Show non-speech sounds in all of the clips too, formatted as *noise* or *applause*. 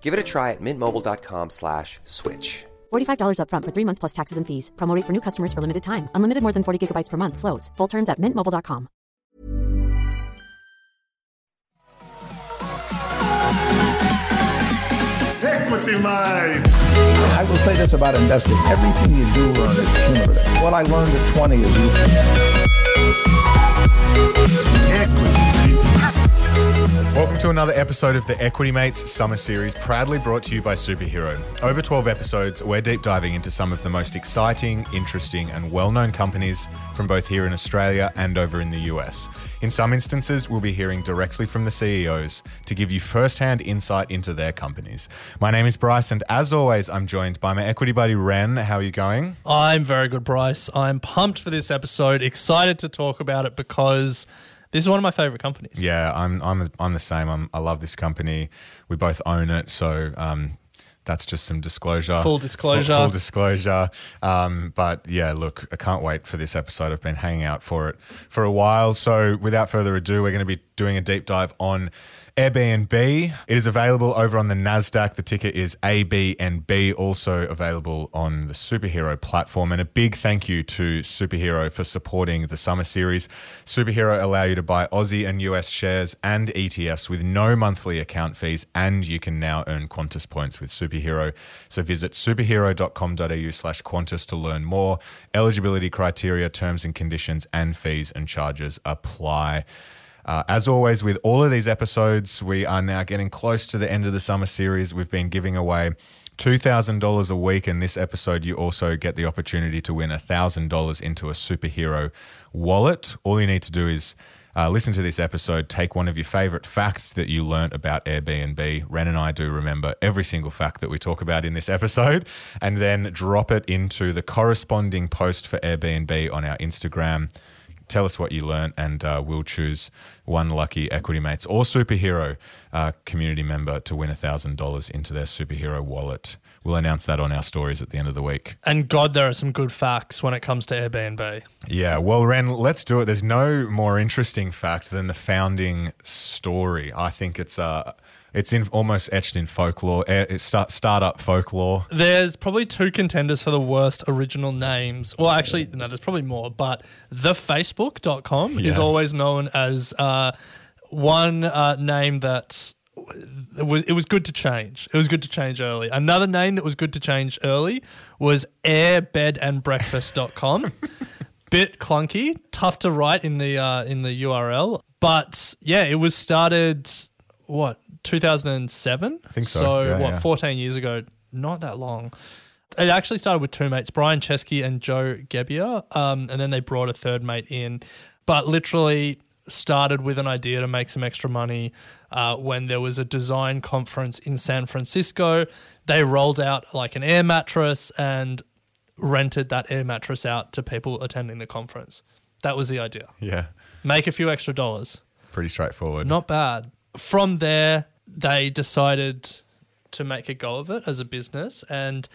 Give it a try at mintmobile.com slash switch. $45 upfront for three months plus taxes and fees. Promote for new customers for limited time. Unlimited more than 40 gigabytes per month. Slows. Full terms at mintmobile.com. Equity Mind. I will say this about investing. Everything you do learn is cumulative. What I learned at 20 is useful. Equity. Welcome to another episode of the Equity Mates Summer Series, proudly brought to you by Superhero. Over 12 episodes, we're deep diving into some of the most exciting, interesting, and well known companies from both here in Australia and over in the US. In some instances, we'll be hearing directly from the CEOs to give you first hand insight into their companies. My name is Bryce, and as always, I'm joined by my equity buddy Ren. How are you going? I'm very good, Bryce. I'm pumped for this episode, excited to talk about it because this is one of my favorite companies. Yeah, I'm I'm I'm the same. I'm, I love this company. We both own it, so um, that's just some disclosure. Full disclosure. Full, full disclosure. Um, but yeah, look, I can't wait for this episode. I've been hanging out for it for a while. So without further ado, we're going to be doing a deep dive on Airbnb. It is available over on the NASDAQ. The ticker is ABNB, also available on the Superhero platform. And a big thank you to Superhero for supporting the summer series. Superhero allow you to buy Aussie and US shares and ETFs with no monthly account fees, and you can now earn Qantas points with Superhero. So visit superhero.com.au slash Qantas to learn more. Eligibility criteria, terms and conditions, and fees and charges apply. Uh, as always, with all of these episodes, we are now getting close to the end of the summer series. We've been giving away $2,000 a week. In this episode, you also get the opportunity to win $1,000 into a superhero wallet. All you need to do is uh, listen to this episode, take one of your favorite facts that you learnt about Airbnb. Ren and I do remember every single fact that we talk about in this episode, *laughs* and then drop it into the corresponding post for Airbnb on our Instagram tell us what you learned, and uh, we'll choose one lucky Equity Mates or Superhero uh, community member to win $1,000 into their Superhero wallet. We'll announce that on our stories at the end of the week. And God, there are some good facts when it comes to Airbnb. Yeah, well, Ren, let's do it. There's no more interesting fact than the founding story. I think it's uh, it's in almost etched in folklore. eh, It's start, startup folklore. There's probably two contenders for the worst original names. Well, actually, no, there's probably more, but thefacebook.com Yes. is always known as uh, one uh, name that it was, it was good to change. It was good to change early. Another name that was good to change early was airbedandbreakfast.com. *laughs* Bit clunky, tough to write in the uh, in the URL, but yeah, it was started what 2007. I think so. Yeah, what yeah. 14 years ago? Not that long. It actually started with two mates, Brian Chesky and Joe Gebbia, um, and then they brought a third mate in. But literally started with an idea to make some extra money uh, when there was a design conference in San Francisco. They rolled out like an air mattress and rented that air mattress out to people attending the conference. That was the idea. Yeah, Make a few extra dollars. pretty straightforward. Not bad. From there, they decided to make a go of it as a business. And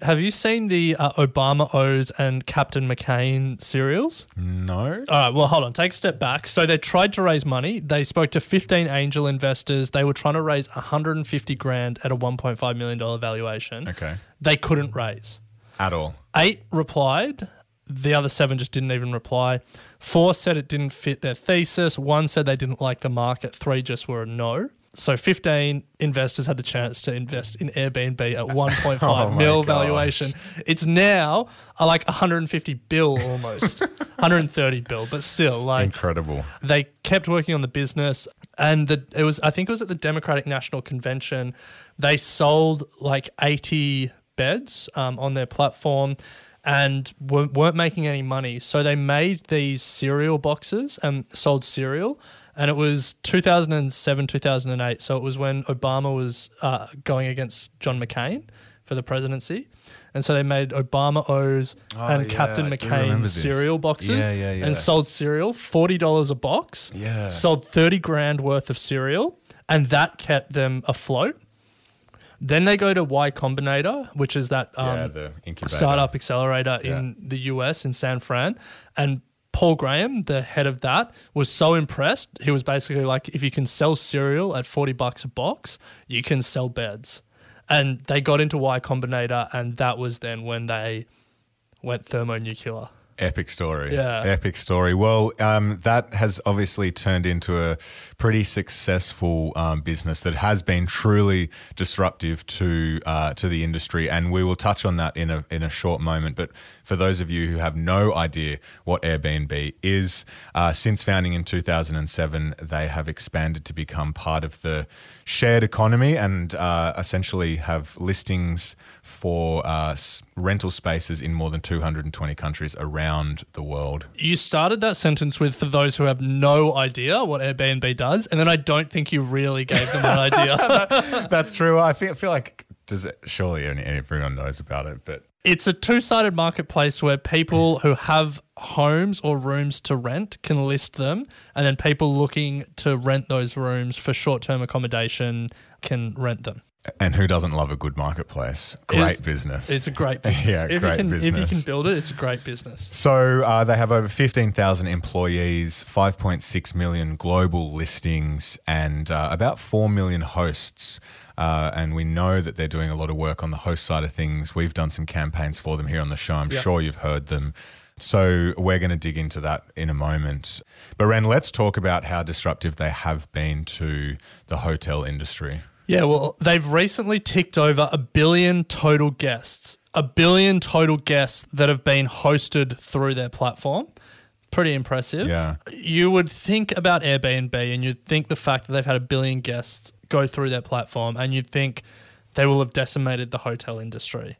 have you seen the uh, Obama O's and Captain McCain cereals? no. All right, well, hold on. Take a step back. So they tried to raise money. They spoke to 15 angel investors. They were trying to raise 150 grand at a 1.5 million dollar valuation. Okay. They couldn't raise. At all. Eight replied. The other seven just didn't even reply. Four said it didn't fit their thesis. One said they didn't like the market. Three just were a no. So 15 investors had the chance to invest in Airbnb at 1.5 *laughs* Oh mil gosh. valuation. It's now uh, like 150 bill almost, *laughs* 130 bill, but still like Incredible. they kept working on the business and the it was I think it was at the Democratic National Convention they sold like 80 beds um, on their platform and weren't, weren't making any money so they made these cereal boxes and sold cereal and it was 2007 2008 so it was when Obama was uh, going against John McCain for the presidency and so they made Obama O's and Oh, yeah, Captain McCain cereal boxes Yeah, yeah, and sold cereal, forty dollars a box. Yeah. Sold thirty grand worth of cereal, and that kept them afloat. Then they go to Y Combinator, which is that um, yeah, startup accelerator in the US in San Fran, and Paul Graham, the head of that, was so impressed. He was basically like, if you can sell cereal at forty bucks a box, you can sell beds. And they got into Y Combinator, and that was then when they went thermonuclear. Epic story. Yeah. Epic story. Well, um, that has obviously turned into a pretty successful um, business that has been truly disruptive to uh, to the industry, and we will touch on that in a in a short moment. But for those of you who have no idea what Airbnb is, uh, since founding in 2007, they have expanded to become part of the shared economy and uh, essentially have listings for uh, s- rental spaces in more than 220 countries around the world. You started that sentence with for those who have no idea what Airbnb does, and then I don't think you really gave them that idea. *laughs* That's true. I feel, feel like does it, surely any- everyone knows about it, but It's a two sided marketplace where people who have homes or rooms to rent can list them, and then people looking to rent those rooms for short term accommodation can rent them. And who doesn't love a good marketplace? Great It's- business. It's a great *laughs* business. Yeah, if great you can, If you can build it, it's a great business. So uh, they have over 15,000 employees, 5.6 million global listings, and uh, about 4 million hosts. Uh, and we know that they're doing a lot of work on the host side of things. We've done some campaigns for them here on the show. I'm Yeah. sure you've heard them. So we're going to dig into that in a moment. But Ren, let's talk about how disruptive they have been to the hotel industry. Yeah, well, they've recently ticked over a billion total guests, a billion total guests that have been hosted through their platform. Pretty impressive. Yeah. You would think about Airbnb and you'd think the fact that they've had a billion guests go through their platform and you'd think they will have decimated the hotel industry.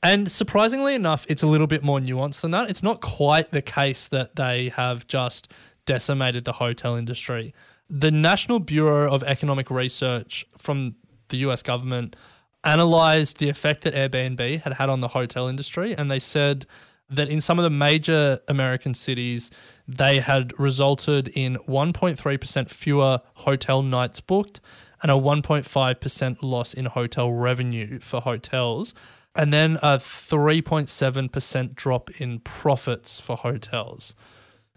And surprisingly enough, it's a little bit more nuanced than that. It's not quite the case that they have just decimated the hotel industry. The National Bureau of Economic Research from the US government analyzed the effect that Airbnb had had on the hotel industry, and they said that in some of the major American cities, they had resulted in 1.3% fewer hotel nights booked and a 1.5% loss in hotel revenue for hotels, and then a 3.7% drop in profits for hotels.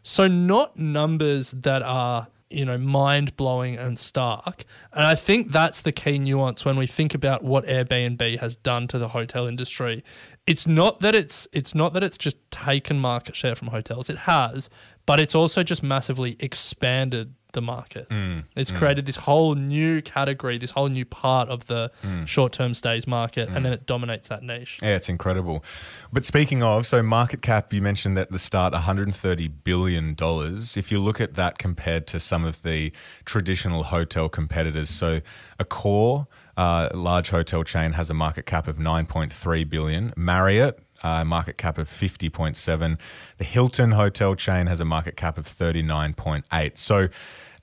So not numbers that are, you know, mind blowing and stark. And I think that's the key nuance when we think about what Airbnb has done to the hotel industry. It's not that it's it's not that it's just taken market share from hotels. It has, but it's also just massively expanded the market. it's created this whole new category, this whole new part of the short-term stays market, and then it dominates that niche. Yeah, it's incredible. But speaking of, so market cap, you mentioned at the start, $130 billion. If you look at that compared to some of the traditional hotel competitors, so Accor, uh, large hotel chain, has a market cap of 9.3 billion. Marriott, uh, market cap of 50.7. The Hilton hotel chain has a market cap of 39.8. So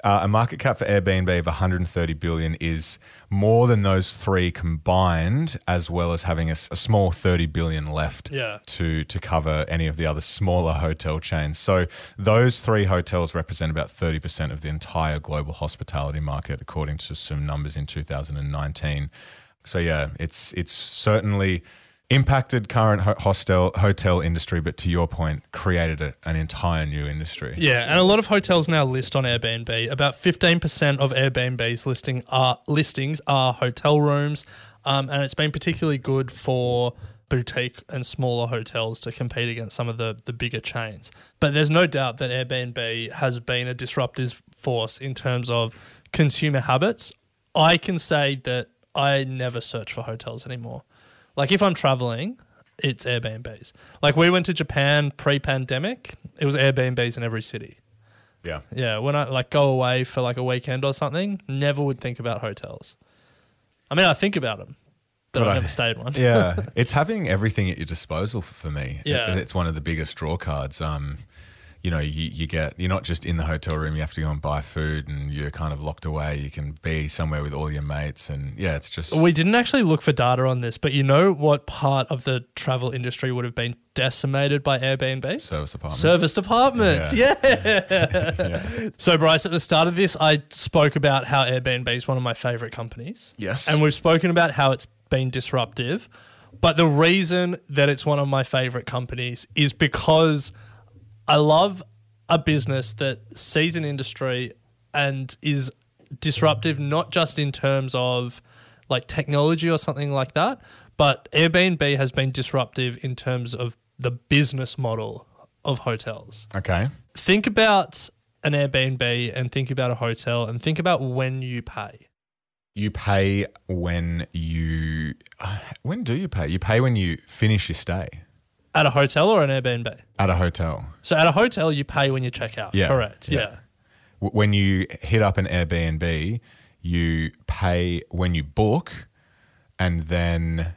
uh, a market cap for Airbnb of 130 billion is more than those three combined, as well as having a small 30 billion left Yeah. to to cover any of the other smaller hotel chains. So those three hotels represent about 30% of the entire global hospitality market, according to some numbers in 2019. So yeah, it's it's certainly impacted current ho- hostel hotel industry, but to your point, created a, an entire new industry. Yeah, and a lot of hotels now list on Airbnb. About fifteen percent of Airbnb's listing are listings are hotel rooms, um, and it's been particularly good for boutique and smaller hotels to compete against some of the the bigger chains. But there's no doubt that Airbnb has been a disruptive force in terms of consumer habits I can say that I never search for hotels anymore. Like if I'm traveling, it's Airbnbs. Like we went to Japan pre-pandemic, it was Airbnbs in every city. Yeah. Yeah, when I like go away for like a weekend or something, never would think about hotels. I mean, I think about them, but, But I I- never stayed one. yeah, *laughs* it's having everything at your disposal for me. It- Yeah. it's one of the biggest draw cards. Um, you know, you, you get you're not just in the hotel room. You have to go and buy food, and you're kind of locked away. You can be somewhere with all your mates, and yeah, it's just We didn't actually look for data on this, but you know what part of the travel industry would have been decimated by Airbnb? service apartments. Service departments. Yeah. *laughs* Yeah. So, Bryce, at the start of this, I spoke about how Airbnb is one of my favorite companies. Yes. And we've spoken about how it's been disruptive. But the reason that it's one of my favorite companies is because I love a business that sees an industry and is disruptive, not just in terms of like technology or something like that, but Airbnb has been disruptive in terms of the business model of hotels. Okay. Think about an Airbnb and think about a hotel and think about when you pay. You pay when you. uh, When do you pay? You pay when you finish your stay At a hotel or an Airbnb? at a hotel. So at a hotel, you pay when you check out. Yeah, Correct. yeah. yeah. When you hit up an Airbnb, you pay when you book, and then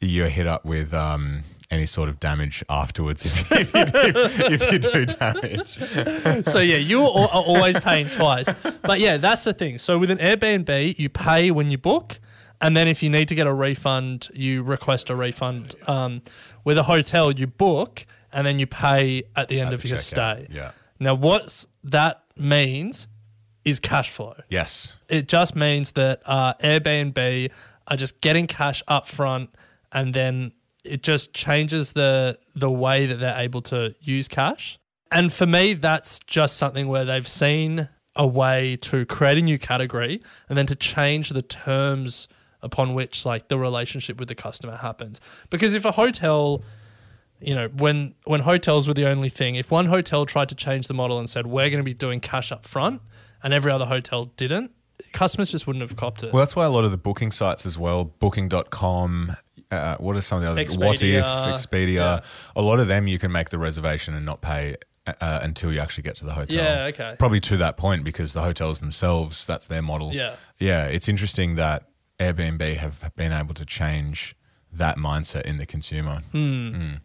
you're hit up with um, any sort of damage afterwards if, *laughs* if, you, do, if you do damage. *laughs* so yeah, you are always paying twice. But yeah, that's the thing. So with an Airbnb, you pay when you book, and then if you need to get a refund, you request a refund. Um, with a hotel, you book, and then you pay at the end At of the your stay. yeah. Now, what that means is cash flow. Yes. It just means that uh, Airbnb are just getting cash up front, and then it just changes the the way that they're able to use cash. And for me, that's just something where they've seen a way to create a new category and then to change the terms upon which like the relationship with the customer happens. Because if a hotel you know, when when hotels were the only thing, if one hotel tried to change the model and said we're going to be doing cash up front, and every other hotel didn't, customers just wouldn't have copped it. Well, that's why a lot of the booking sites as well, booking.com, uh, what are some of the other Expedia, Wotif, Expedia, yeah. a lot of them you can make the reservation and not pay uh, until you actually get to the hotel. Yeah, okay. Probably to that point because the hotels themselves, that's their model. Yeah. Yeah, it's interesting that Airbnb have been able to change that mindset in the consumer. Mm.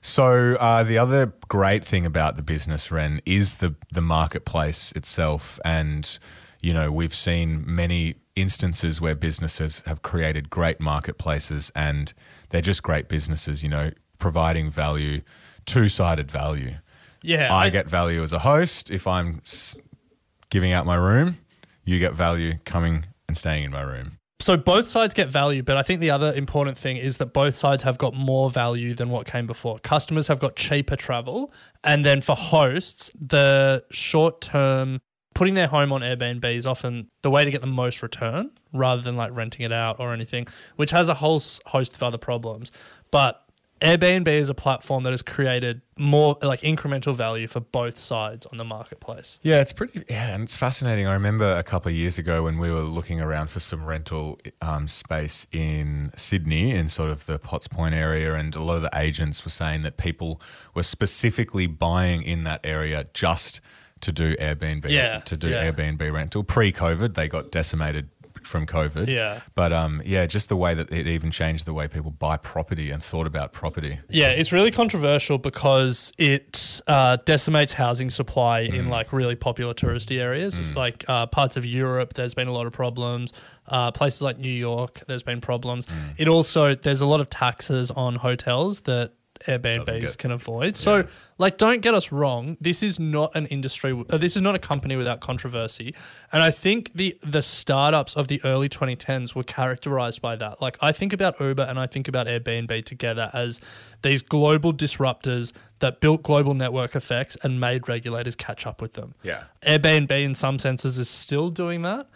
So uh, the other great thing about the business, Ren, is the the marketplace itself, and you know we've seen many instances where businesses have created great marketplaces, and they're just great businesses. You know, providing value, two sided value. yeah, I get value as a host if I'm giving out my room. You get value coming and staying in my room. So both sides get value, but I think the other important thing is that both sides have got more value than what came before. Customers have got cheaper travel, and then for hosts, the short term putting their home on Airbnb is often the way to get the most return rather than like renting it out or anything, which has a whole host of other problems. But Airbnb is a platform that has created more like incremental value for both sides on the marketplace. Yeah, it's pretty. Yeah, and it's fascinating. I remember a couple of years ago when we were looking around for some rental um, space in Sydney, in sort of the Potts Point area, and a lot of the agents were saying that people were specifically buying in that area just to do Airbnb. Yeah, to do yeah. Airbnb rental. Pre-COVID, they got decimated from COVID. Yeah. but um, yeah, just the way that it even changed the way people buy property and thought about property. Yeah, it's really controversial because it uh, decimates housing supply in like really popular touristy areas. It's like uh, parts of Europe. There's been a lot of problems. Uh, places like New York, there's been problems. It also there's a lot of taxes on hotels that Airbnbs get- can avoid. So, like, don't get us wrong. This is not an industry. Uh, this is not a company without controversy. And I think the the startups of the early 2010s were characterized by that. Like, I think about Uber and I think about Airbnb together as these global disruptors that built global network effects and made regulators catch up with them. Yeah. Airbnb, in some senses, is still doing that.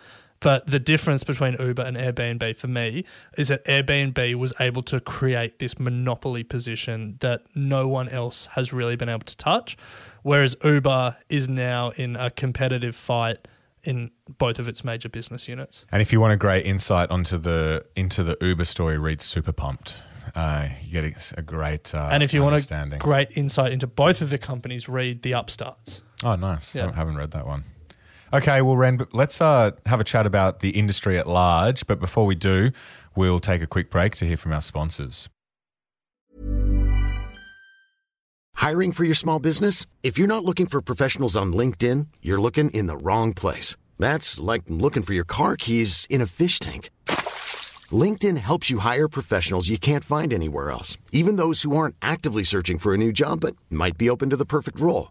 But the difference between Uber and Airbnb for me is that Airbnb was able to create this monopoly position that no one else has really been able to touch. Whereas Uber is now in a competitive fight in both of its major business units. And if you want a great insight onto the into the Uber story, read Super Pumped. Uh, you get a great uh, and if you want a great insight into both of the companies, read The Upstarts. oh, nice. Yeah. I haven't read that one. Okay, well, Ren, let's uh, have a chat about the industry at large. But before we do, we'll take a quick break to hear from our sponsors. Hiring for your small business? If you're not looking for professionals on LinkedIn, you're looking in the wrong place. That's like looking for your car keys in a fish tank. LinkedIn helps you hire professionals you can't find anywhere else, even those who aren't actively searching for a new job but might be open to the perfect role.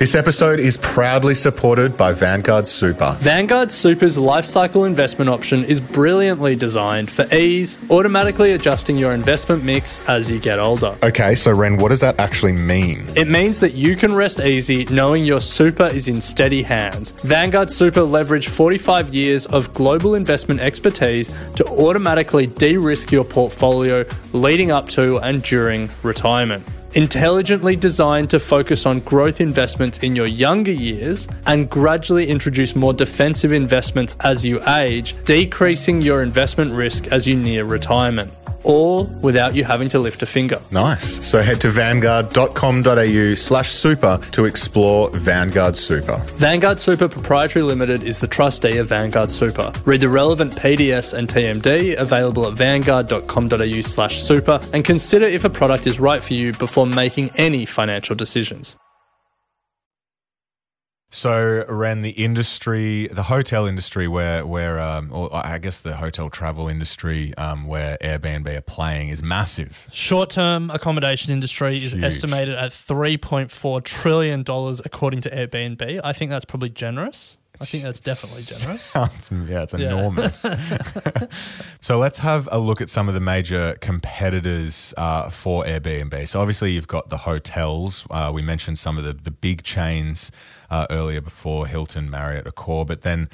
This episode is proudly supported by Vanguard Super. Vanguard Super's lifecycle investment option is brilliantly designed for ease, automatically adjusting your investment mix as you get older. Okay, so Ren, what does that actually mean? It means that you can rest easy knowing your super is in steady hands. Vanguard Super leverage 45 years of global investment expertise to automatically de risk your portfolio leading up to and during retirement. Intelligently designed to focus on growth investments in your younger years and gradually introduce more defensive investments as you age, decreasing your investment risk as you near retirement. All without you having to lift a finger. Nice. So head to vanguard.com.au slash super to explore Vanguard Super. Vanguard Super Proprietary Limited is the trustee of Vanguard Super. Read the relevant PDS and TMD available at vanguard.com.au slash super and consider if a product is right for you before making any financial decisions. So, Ren, the industry, the hotel industry, where where um, or I guess the hotel travel industry, um, where Airbnb are playing, is massive. Short term accommodation industry is estimated at $3.4 trillion according to Airbnb. I think that's probably generous. I think that's definitely generous. *laughs* Sounds, yeah, it's Yeah. enormous. *laughs* *laughs* so let's have a look at some of the major competitors uh, for Airbnb. So obviously you've got the hotels. Uh, we mentioned some of the, the big chains uh, earlier before Hilton, Marriott, Accor, but then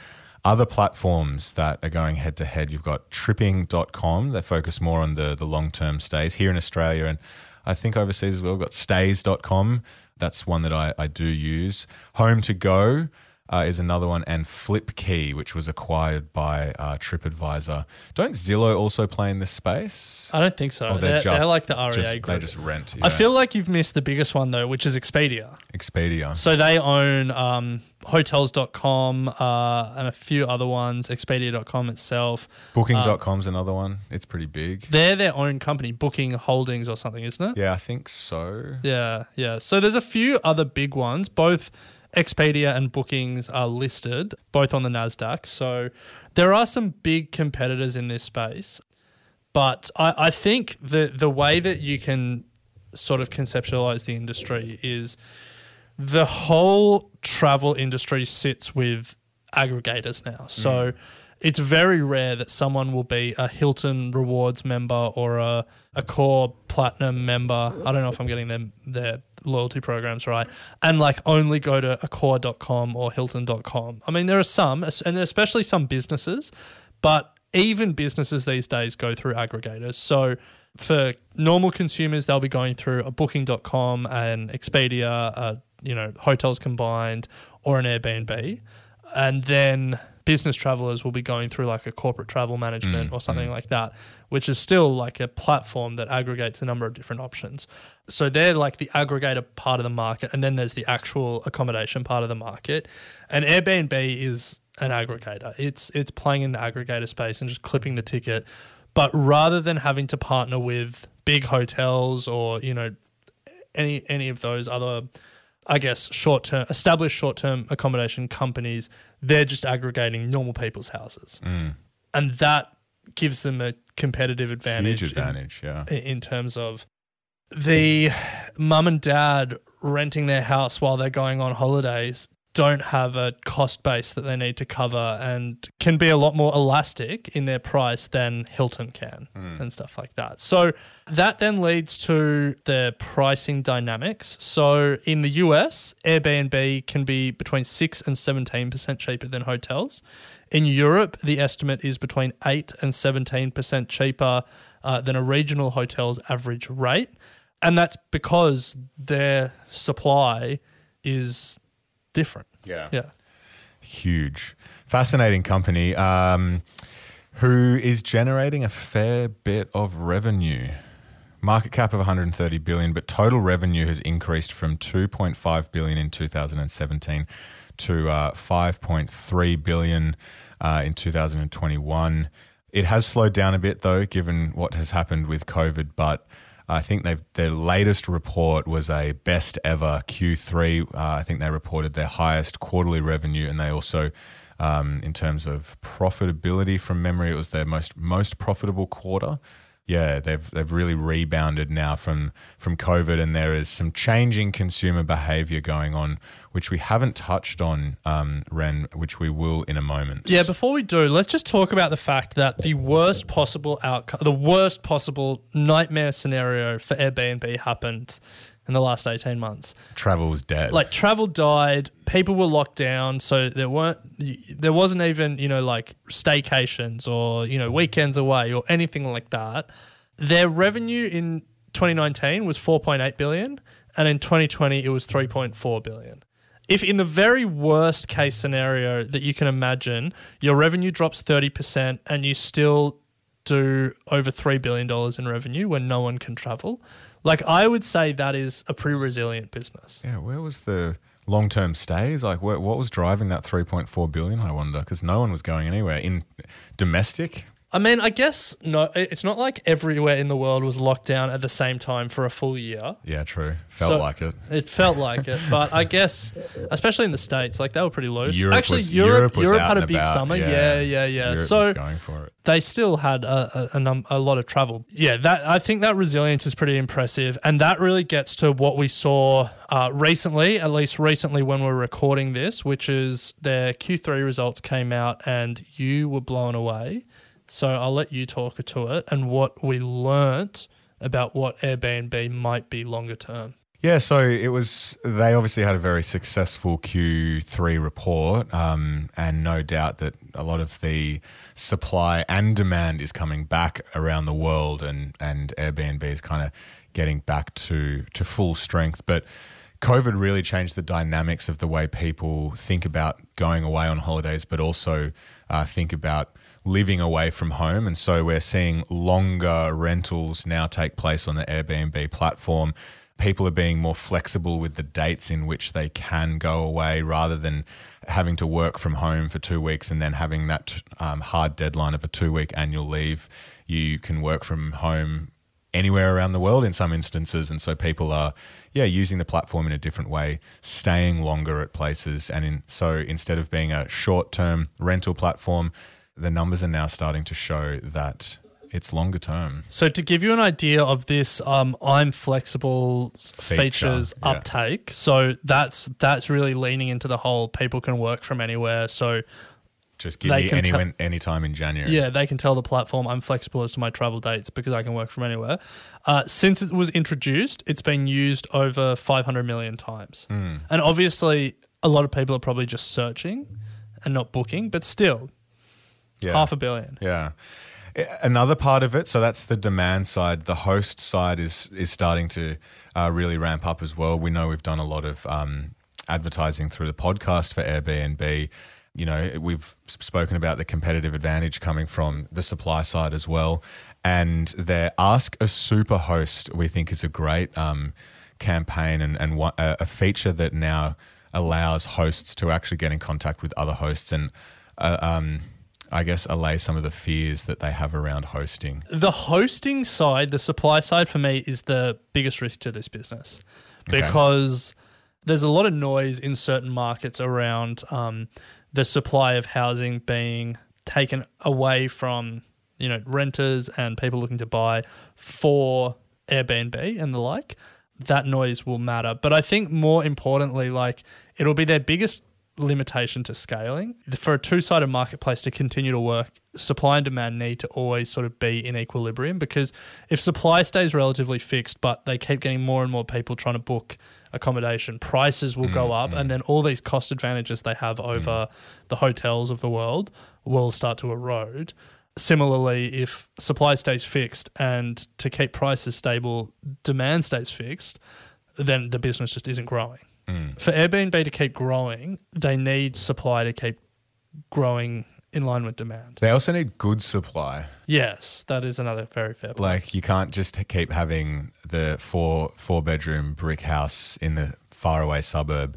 other platforms that are going head to head. You've got tripping.com that focus more on the, the long-term stays here in Australia. And I think overseas as well, we've got stayz.com. That's one that I, I do use. HomeToGo uh, is another one, and FlipKey, which was acquired by uh, TripAdvisor. Don't Zillow also play in this space? I don't think so. Or they're, they're like the REA just- group. They just rent. I feel like you've missed the biggest one though, which is Expedia. Expedia. So they own um, hotels.com uh, and a few other ones, Expedia.com itself. Booking.com's another one. It's pretty big. They're their own company, Booking Holdings or something, isn't it? Yeah, I think so. Yeah, yeah. So there's a few other big ones. Both Expedia and Bookings are listed, both on the NASDAQ. So there are some big competitors in this space. But I, I think the, the way that you can sort of conceptualize the industry is the whole travel industry sits with aggregators now. So mm. It's very rare that someone will be a Hilton Rewards member or a, Accor Platinum member. I don't know if I'm getting them their loyalty programs right. And like only go to accor.com or hilton.com. I mean, there are some, and especially some businesses, but even businesses these days go through aggregators. So for normal consumers, they'll be going through a booking.com and Expedia, you know, hotels combined or an Airbnb. And then business travelers will be going through like a corporate travel management mm, or something mm. like that, which is still like a platform that aggregates a number of different options. So they're like the aggregator part of the market. And then there's the actual accommodation part of the market. And Airbnb is an aggregator. It's it's playing in the aggregator space and just clipping the ticket. But rather than having to partner with big hotels or, you know, any any of those other I guess short term established short term accommodation companies, they're just aggregating normal people's houses. Mm. And that gives them a competitive advantage. Huge in- advantage, yeah. in, in terms of the mum and dad renting their house while they're going on holidays don't have a cost base that they need to cover and can be a lot more elastic in their price than Hilton can and stuff like that. So that then leads to the pricing dynamics. So in the US, Airbnb can be between 6 and 17% cheaper than hotels. In Europe, the estimate is between 8 and 17% cheaper uh, than a regional hotel's average rate. And that's because their supply is different. Yeah. Yeah. Huge. Fascinating company um, who is generating a fair bit of revenue. Market cap of 130 billion, but total revenue has increased from 2.5 billion in 2017 to uh, 5.3 billion uh, in 2021. It has slowed down a bit though, given what has happened with COVID, but I think they've their latest report was a best ever Q3. Uh, I think they reported their highest quarterly revenue, and they also, um, in terms of profitability from memory, it was their most most profitable quarter. Yeah, they've they've really rebounded now from from COVID, and there is some changing consumer behavior going on, which we haven't touched on, um, Ren, which we will in a moment. Yeah, before we do, let's just talk about the fact that the worst possible outcome, the worst possible nightmare scenario for Airbnb happened in the last 18 months. travel was dead. Like travel died, people were locked down, so there weren't there wasn't even, you know, like staycations or, you know, weekends away or anything like that. Their revenue in 2019 was 4.8 billion and in 2020 it was 3.4 billion. If in the very worst case scenario that you can imagine, your revenue drops 30% and you still do over $3 billion in revenue when no one can travel, like I would say that is a pretty resilient business. Yeah, where was the long term stays? Like, what, what was driving that 3.4 billion? I wonder, because no one was going anywhere in domestic. I mean, I guess no, it's not like everywhere in the world was locked down at the same time for a full year. Yeah, true. Felt So- like it. It felt like it, but I guess, especially in the states, like they were pretty loose. Europe Actually, was- Europe, Europe Europe, had a big about. summer. Yeah. Yeah, yeah, yeah. So was going for it. they still had a a, a, num- a lot of travel. Yeah, that I think that resilience is pretty impressive, and that really gets to what we saw uh, recently, at least recently when we're recording this, which is their Q3 results came out, and you were blown away. So I'll let you talk to it and what we learnt about what Airbnb might be longer term. Yeah, so it was. They obviously had a very successful Q3 report, um, and no doubt that a lot of the supply and demand is coming back around the world, and and Airbnb is kind of getting back to to full strength. But COVID really changed the dynamics of the way people think about going away on holidays, but also uh, think about living away from home. And so we're seeing longer rentals now take place on the Airbnb platform. People are being more flexible with the dates in which they can go away rather than having to work from home for two weeks and then having that um, hard deadline of a two week annual leave. You can work from home anywhere around the world in some instances and so people are yeah using the platform in a different way staying longer at places and in, so instead of being a short-term rental platform the numbers are now starting to show that it's longer term So to give you an idea of this, um, I'm flexible Feature, features yeah. uptake. So that's that's really leaning into the whole people can work from anywhere. So just give me any, tell- when, any time in january yeah, they can tell the platform I'm flexible as to my travel dates because I can work from anywhere. Uh, since it was introduced, it's been used over 500 million times, Hmm. and obviously a lot of people are probably just searching and not booking, but still yeah. half a billion. Yeah. Another part of it, so that's the demand side. The host side is is starting to uh, really ramp up as well. We know we've done a lot of um, advertising through the podcast for Airbnb. You know, we've spoken about the competitive advantage coming from the supply side as well, and their Ask a Super Host we think is a great um, campaign and and one, a, feature that now allows hosts to actually get in contact with other hosts and. Uh, um, I guess allay some of the fears that they have around hosting. The hosting side, the supply side for me is the biggest risk to this business Okay. because there's a lot of noise in certain markets around um, the supply of housing being taken away from you know renters and people looking to buy for Airbnb and the like. That noise will matter, but I think more importantly, like it'll be their biggest limitation to scaling. For a two sided marketplace to continue to work, supply and demand need to always sort of be in equilibrium because if supply stays relatively fixed, but they keep getting more and more people trying to book accommodation, prices will go up, mm-hmm. and then all these cost advantages they have mm-hmm. over the hotels of the world will start to erode. Similarly, if supply stays fixed and to keep prices stable, demand stays fixed, then the business just isn't growing. Mm. For Airbnb to keep growing, they need supply to keep growing in line with demand. They also need good supply. Yes, that is another very fair point. Like you can't just keep having the four four bedroom brick house in the faraway suburb.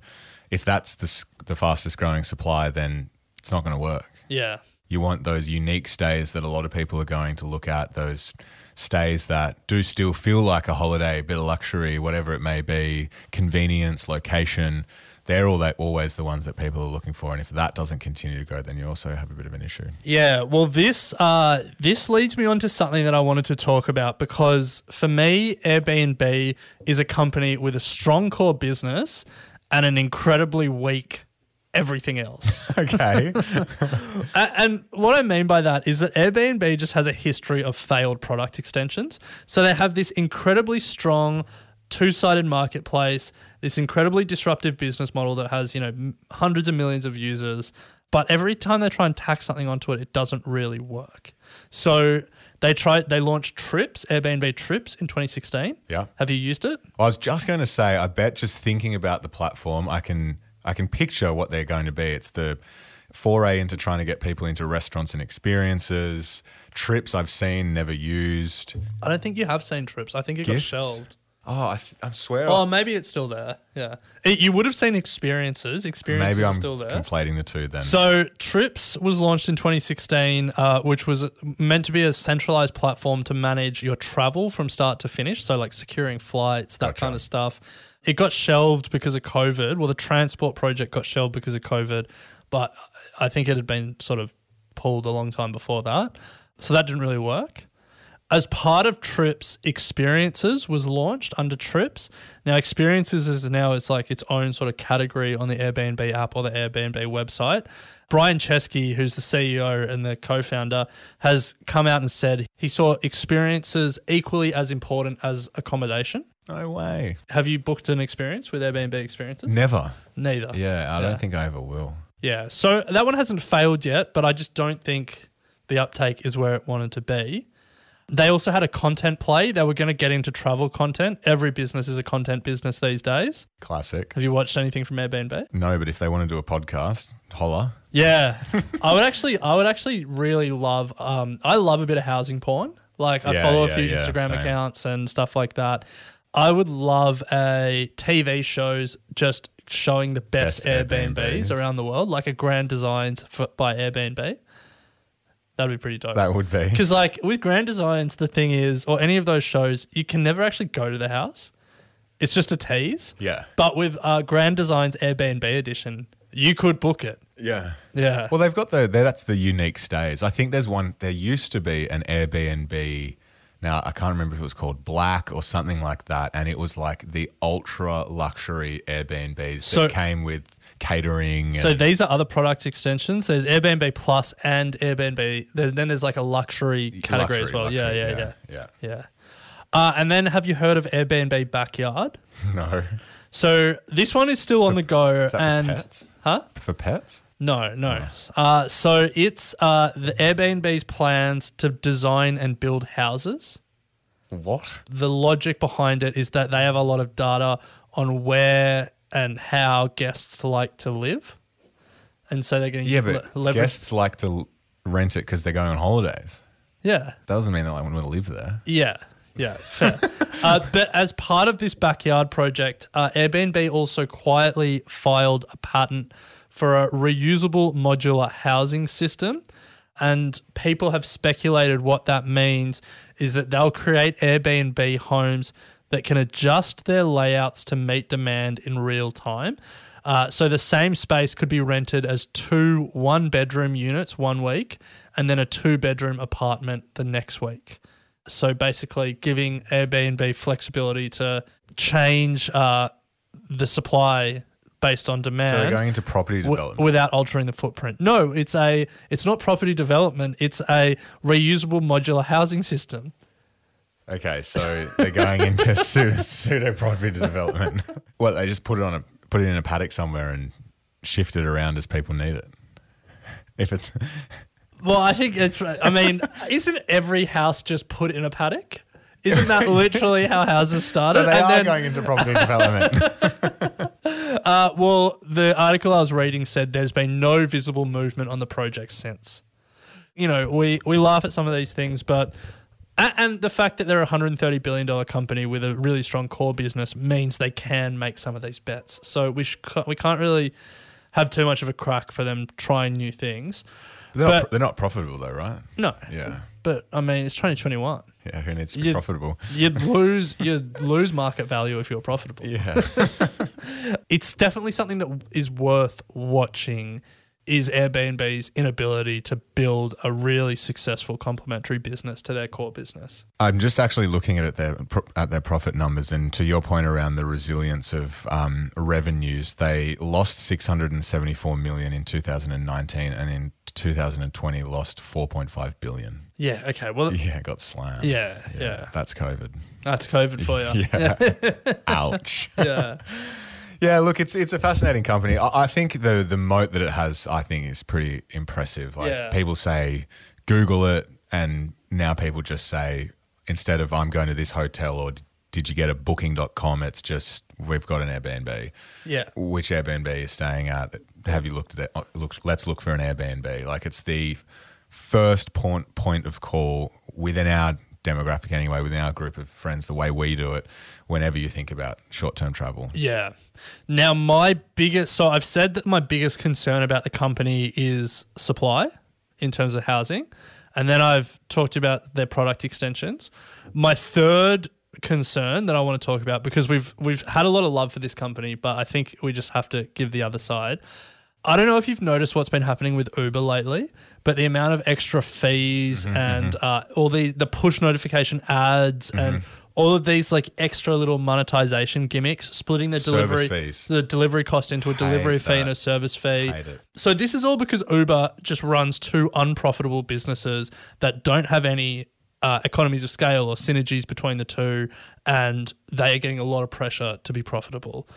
If that's the the fastest growing supply, then it's not going to work. yeah. You want those unique stays that a lot of people are going to look at. Those stays that do still feel like a holiday, a bit of luxury, whatever it may be, convenience, location. They're all that always the ones that people are looking for. And if that doesn't continue to grow, then you also have a bit of an issue. Yeah, well, this uh, this leads me on to something that I wanted to talk about because for me, Airbnb is a company with a strong core business and an incredibly weak everything else. *laughs* Okay. *laughs* And what I mean by that is that Airbnb just has a history of failed product extensions. So they have this incredibly strong two-sided marketplace, this incredibly disruptive business model that has, you know, hundreds of millions of users, but every time they try and tack something onto it, it doesn't really work. So they tried they launched Trips, Airbnb Trips in 2016. Yeah. Have you used it? I was just going to say, I bet just thinking about the platform, I can I can picture what they're going to be. It's the foray into trying to get people into restaurants and experiences. Trips I've seen, never used. I don't think you have seen Trips. I think it Gifts? got shelved. Oh, I, th- I swear. Oh, maybe it's still there. Yeah. It- you would have seen experiences. Experiences maybe are I'm still there. conflating the two then. So Trips was launched in 2016, uh, which was meant to be a centralized platform to manage your travel from start to finish. So like securing flights, that Gotcha. kind of stuff. It got shelved because of COVID. Well, the transport project got shelved because of COVID, but I think it had been sort of pulled a long time before that. So that didn't really work. As part of Trips, Experiences was launched under Trips. Now, Experiences is now it's like its own sort of category on the Airbnb app or the Airbnb website. Brian Chesky, who's the CEO and the co-founder, has come out and said he saw experiences equally as important as accommodation. No way. Have you booked an experience with Airbnb Experiences? Never. Neither. Yeah, I Yeah. don't think I ever will. Yeah. So that one hasn't failed yet, but I just don't think the uptake is where it wanted to be. They also had a content play. They were going to get into travel content. Every business is a content business these days. Classic. Have you watched anything from Airbnb? No, but if they want to do a podcast, holla. Yeah. *laughs* I would actually I would actually really love um I love a bit of housing porn. Like I Yeah, follow a yeah, few Instagram accounts and stuff like that. I would love a TV shows just showing the best, Best Airbnbs, Airbnbs. around the world, like a Grand Designs for, by Airbnb. That'd be pretty dope. That would be. Because like with Grand Designs, the thing is, or any of those shows, you can never actually go to the house. It's just a tease. Yeah. But with uh, Grand Designs Airbnb edition, you could book it. Yeah. Yeah. Well, they've got the that's the unique stays. I think there's one. There used to be an Airbnb. Now I can't remember if it was called Black or something like that, and it was like the ultra luxury Airbnbs So- that came with catering. So these are other product extensions. There's Airbnb Plus and Airbnb. Then there's like a luxury category as luxury, well. yeah, yeah, yeah, yeah, yeah. Uh, and then have you heard of Airbnb Backyard? *laughs* no. So this one is still on the go. Is that for and pets? huh? For pets? No, no. Uh, so it's uh, the Airbnb's plans to design and build houses. What? The logic behind it is that they have a lot of data on where and how guests like to live, and so they're going to Yeah, but leverage. guests like to rent it because they're going on holidays. Yeah, That doesn't mean they like want to live there. Yeah, yeah, fair. uh, but as part of this backyard project, uh, Airbnb also quietly filed a patent for a reusable modular housing system. And people have speculated what that means is that they'll create Airbnb homes that can adjust their layouts to meet demand in real time. Uh, so the same space could be rented as two one bedroom units one week and then a two bedroom apartment the next week. So basically, giving Airbnb flexibility to change uh, the supply based on demand. So they're going into property w- development. without altering the footprint. No, it's a it's not property development. It's a reusable modular housing system. okay, so they're going into *laughs* pseudo, pseudo property development. *laughs* well, they just put it on a put it in a paddock somewhere and shift it around as people need it. *laughs* If it's Well, I think it's. I mean, *laughs* isn't every house just put in a paddock? Isn't that *laughs* literally how houses started? so they and are then, going into property development. *laughs* uh, well, the article I was reading said there's been no visible movement on the project since. You know, we we laugh at some of these things, but and the fact that they're a 130 billion dollar company with a really strong core business means they can make some of these bets. So we sh- we can't really have too much of a crack for them trying new things. They're not, they're not profitable though, right? No, Yeah. but I mean, it's 2021. Yeah, who needs to be You- profitable? You'd *laughs* lose you'd lose market value if you're profitable. Yeah. *laughs* It's definitely something that is worth watching. Is Airbnb's inability to build a really successful complementary business to their core business? I'm just actually looking at it their at their profit numbers, and to your point around the resilience of um, revenues, they lost 674 million in 2019, and in 2020 lost 4.5 billion. Yeah. Okay. Well, Yeah, got slammed. Yeah, yeah. that's COVID. that's COVID for you. *laughs* Yeah, ouch. *laughs* Yeah. Yeah, look, it's it's a fascinating company. I, I think the the moat that it has, I think, is pretty impressive. Like Yeah. people say, Google it, and now people just say instead of I'm going to this hotel or did you get a booking.com, it's just we've got an Airbnb. Yeah. Which Airbnb is staying at? Have you looked at it? Oh, Look, let's look for an Airbnb. Like it's the first point point of call within our demographic anyway, within our group of friends, the way we do it. Whenever you think about short term travel, Yeah. Now, my biggest, so I've said that my biggest concern about the company is supply in terms of housing. And then I've talked about their product extensions. My third concern that I want to talk about because we've we've had a lot of love for this company, but I think we just have to give the other side. I don't know if you've noticed what's been happening with Uber lately, but the amount of extra fees mm-hmm, and mm-hmm. uh, all the the push notification ads mm-hmm. and all of these like extra little monetization gimmicks, splitting the Service delivery fees. the delivery cost into a delivery Hate fee and a service fee. Hate. So this is all because Uber just runs two unprofitable businesses that don't have any uh, economies of scale or synergies between the two, and they are getting a lot of pressure to be profitable.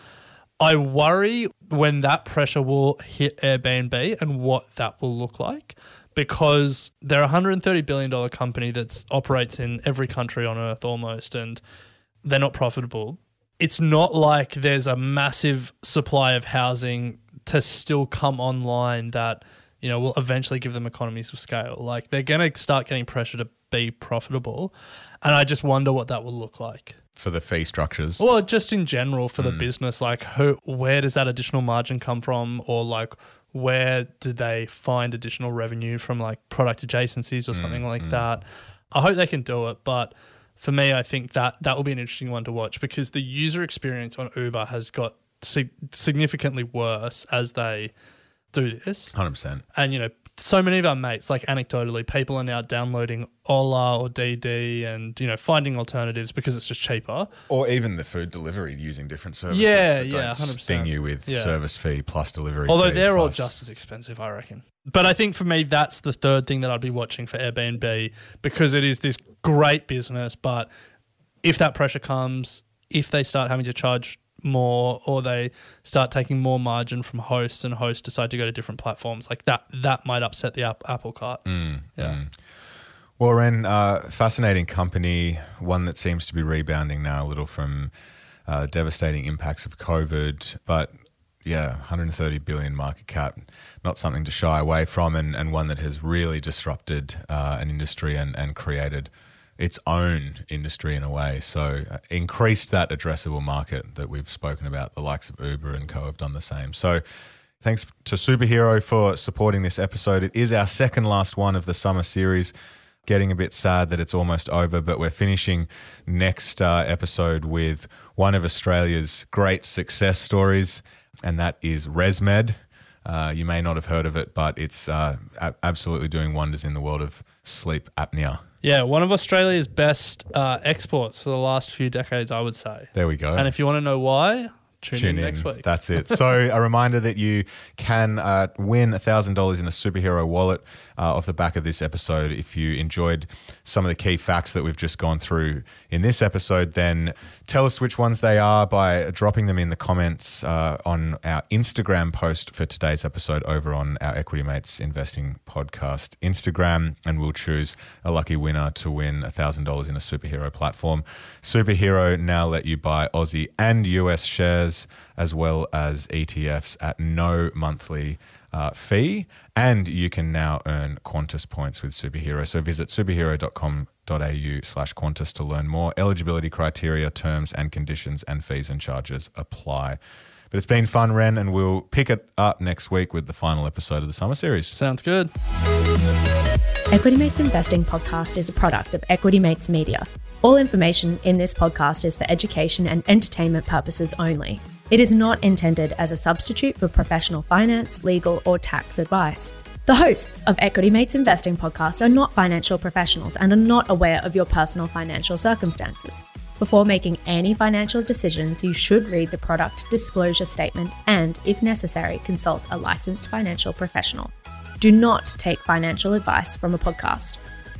I worry when that pressure will hit Airbnb and what that will look like because they're a $130 billion company that operates in every country on earth almost, and they're not profitable. It's not like there's a massive supply of housing to still come online that you know will eventually give them economies of scale. Like they're going to start getting pressure to be profitable, and I just wonder what that will look like. for the fee structures. Well, just in general for the mm. business, like who, where does that additional margin come from, or like where do they find additional revenue from like product adjacencies or mm, something like mm. that? I hope they can do it, but for me, I think that that will be an interesting one to watch because the user experience on Uber has got sig- significantly worse as they do this. 100%. And you know, so many of our mates, like anecdotally, people are now downloading Ola or DiDi and you know finding alternatives because it's just cheaper. Or even the food delivery using different services Yeah, that don't yeah, 100%. sting you with Yeah. service fee plus delivery Although they're all just as expensive, I reckon. But I think for me, that's the third thing that I'd be watching for Airbnb because it is this great business. But if that pressure comes, if they start having to charge more or they start taking more margin from hosts and hosts decide to go to different platforms, like that, that might upset the app, apple cart. Mm, yeah. Well, Ren, uh, fascinating company, one that seems to be rebounding now a little from uh, devastating impacts of COVID, but yeah, 130 billion market cap, not something to shy away from, and, and one that has really disrupted uh, an industry and, and created its own industry in a way. So uh, increased that addressable market that we've spoken about. The likes of Uber and Co have done the same. So thanks to Superhero for supporting this episode. It is our second last one of the summer series. Getting a bit sad that it's almost over, but we're finishing next uh, episode with one of Australia's great success stories, and that is ResMed. Uh, you may not have heard of it, but it's uh, a- absolutely doing wonders in the world of sleep apnea. Yeah, one of Australia's best uh, exports for the last few decades, I would say. There we go. And if you want to know why, tune, in, next week. That's it. *laughs* So, a reminder that you can uh, win $1,000 in a superhero wallet uh, off the back of this episode. If you enjoyed some of the key facts that we've just gone through in this episode, then tell us which ones they are by dropping them in the comments uh, on our Instagram post for today's episode over on our Equity Mates Investing Podcast Instagram, and we'll choose a lucky winner to win $1,000 in a superhero platform. Superhero now let you buy Aussie and US shares as well as ETFs at no monthly uh, fee. And you can now earn Qantas points with Superhero. So visit superhero.com.au slash Qantas to learn more. Eligibility criteria, terms and conditions, and fees and charges apply. But it's been fun, Ren, and we'll pick it up next week with the final episode of the summer series. Sounds good. Equity Mates Investing Podcast is a product of Equity Mates Media. All information in this podcast is for education and entertainment purposes only. It is not intended as a substitute for professional finance, legal, or tax advice. The hosts of Equity Mates Investing Podcast are not financial professionals and are not aware of your personal financial circumstances. Before making any financial decisions, you should read the product disclosure statement and, if necessary, consult a licensed financial professional. Do not take financial advice from a podcast.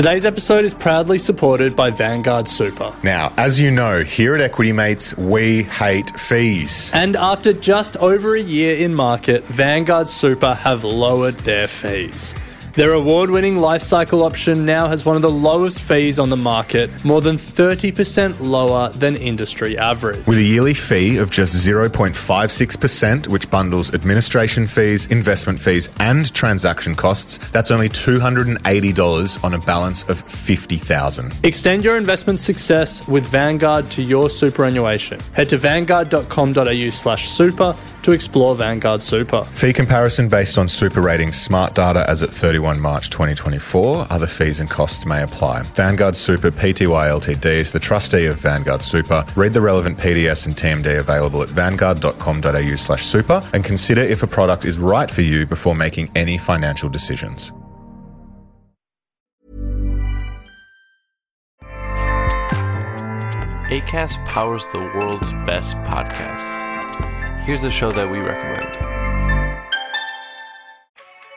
Today's episode is proudly supported by Vanguard Super. Now, as you know, here at Equity Mates, we hate fees. And after just over a year in market, Vanguard Super have lowered their fees. Their award winning lifecycle option now has one of the lowest fees on the market, more than 30% lower than industry average. With a yearly fee of just 0.56%, which bundles administration fees, investment fees, and transaction costs, that's only $280 on a balance of 50000 Extend your investment success with Vanguard to your superannuation. Head to vanguard.com.au slash super to explore Vanguard Super. Fee comparison based on super ratings smart data as at 31 March 2024. Other fees and costs may apply. Vanguard Super Pty Ltd is the trustee of Vanguard Super. Read the relevant PDS and TMD available at vanguard.com.au slash super and consider if a product is right for you before making any financial decisions. ACAST powers the world's best podcasts. Here's a show that we recommend.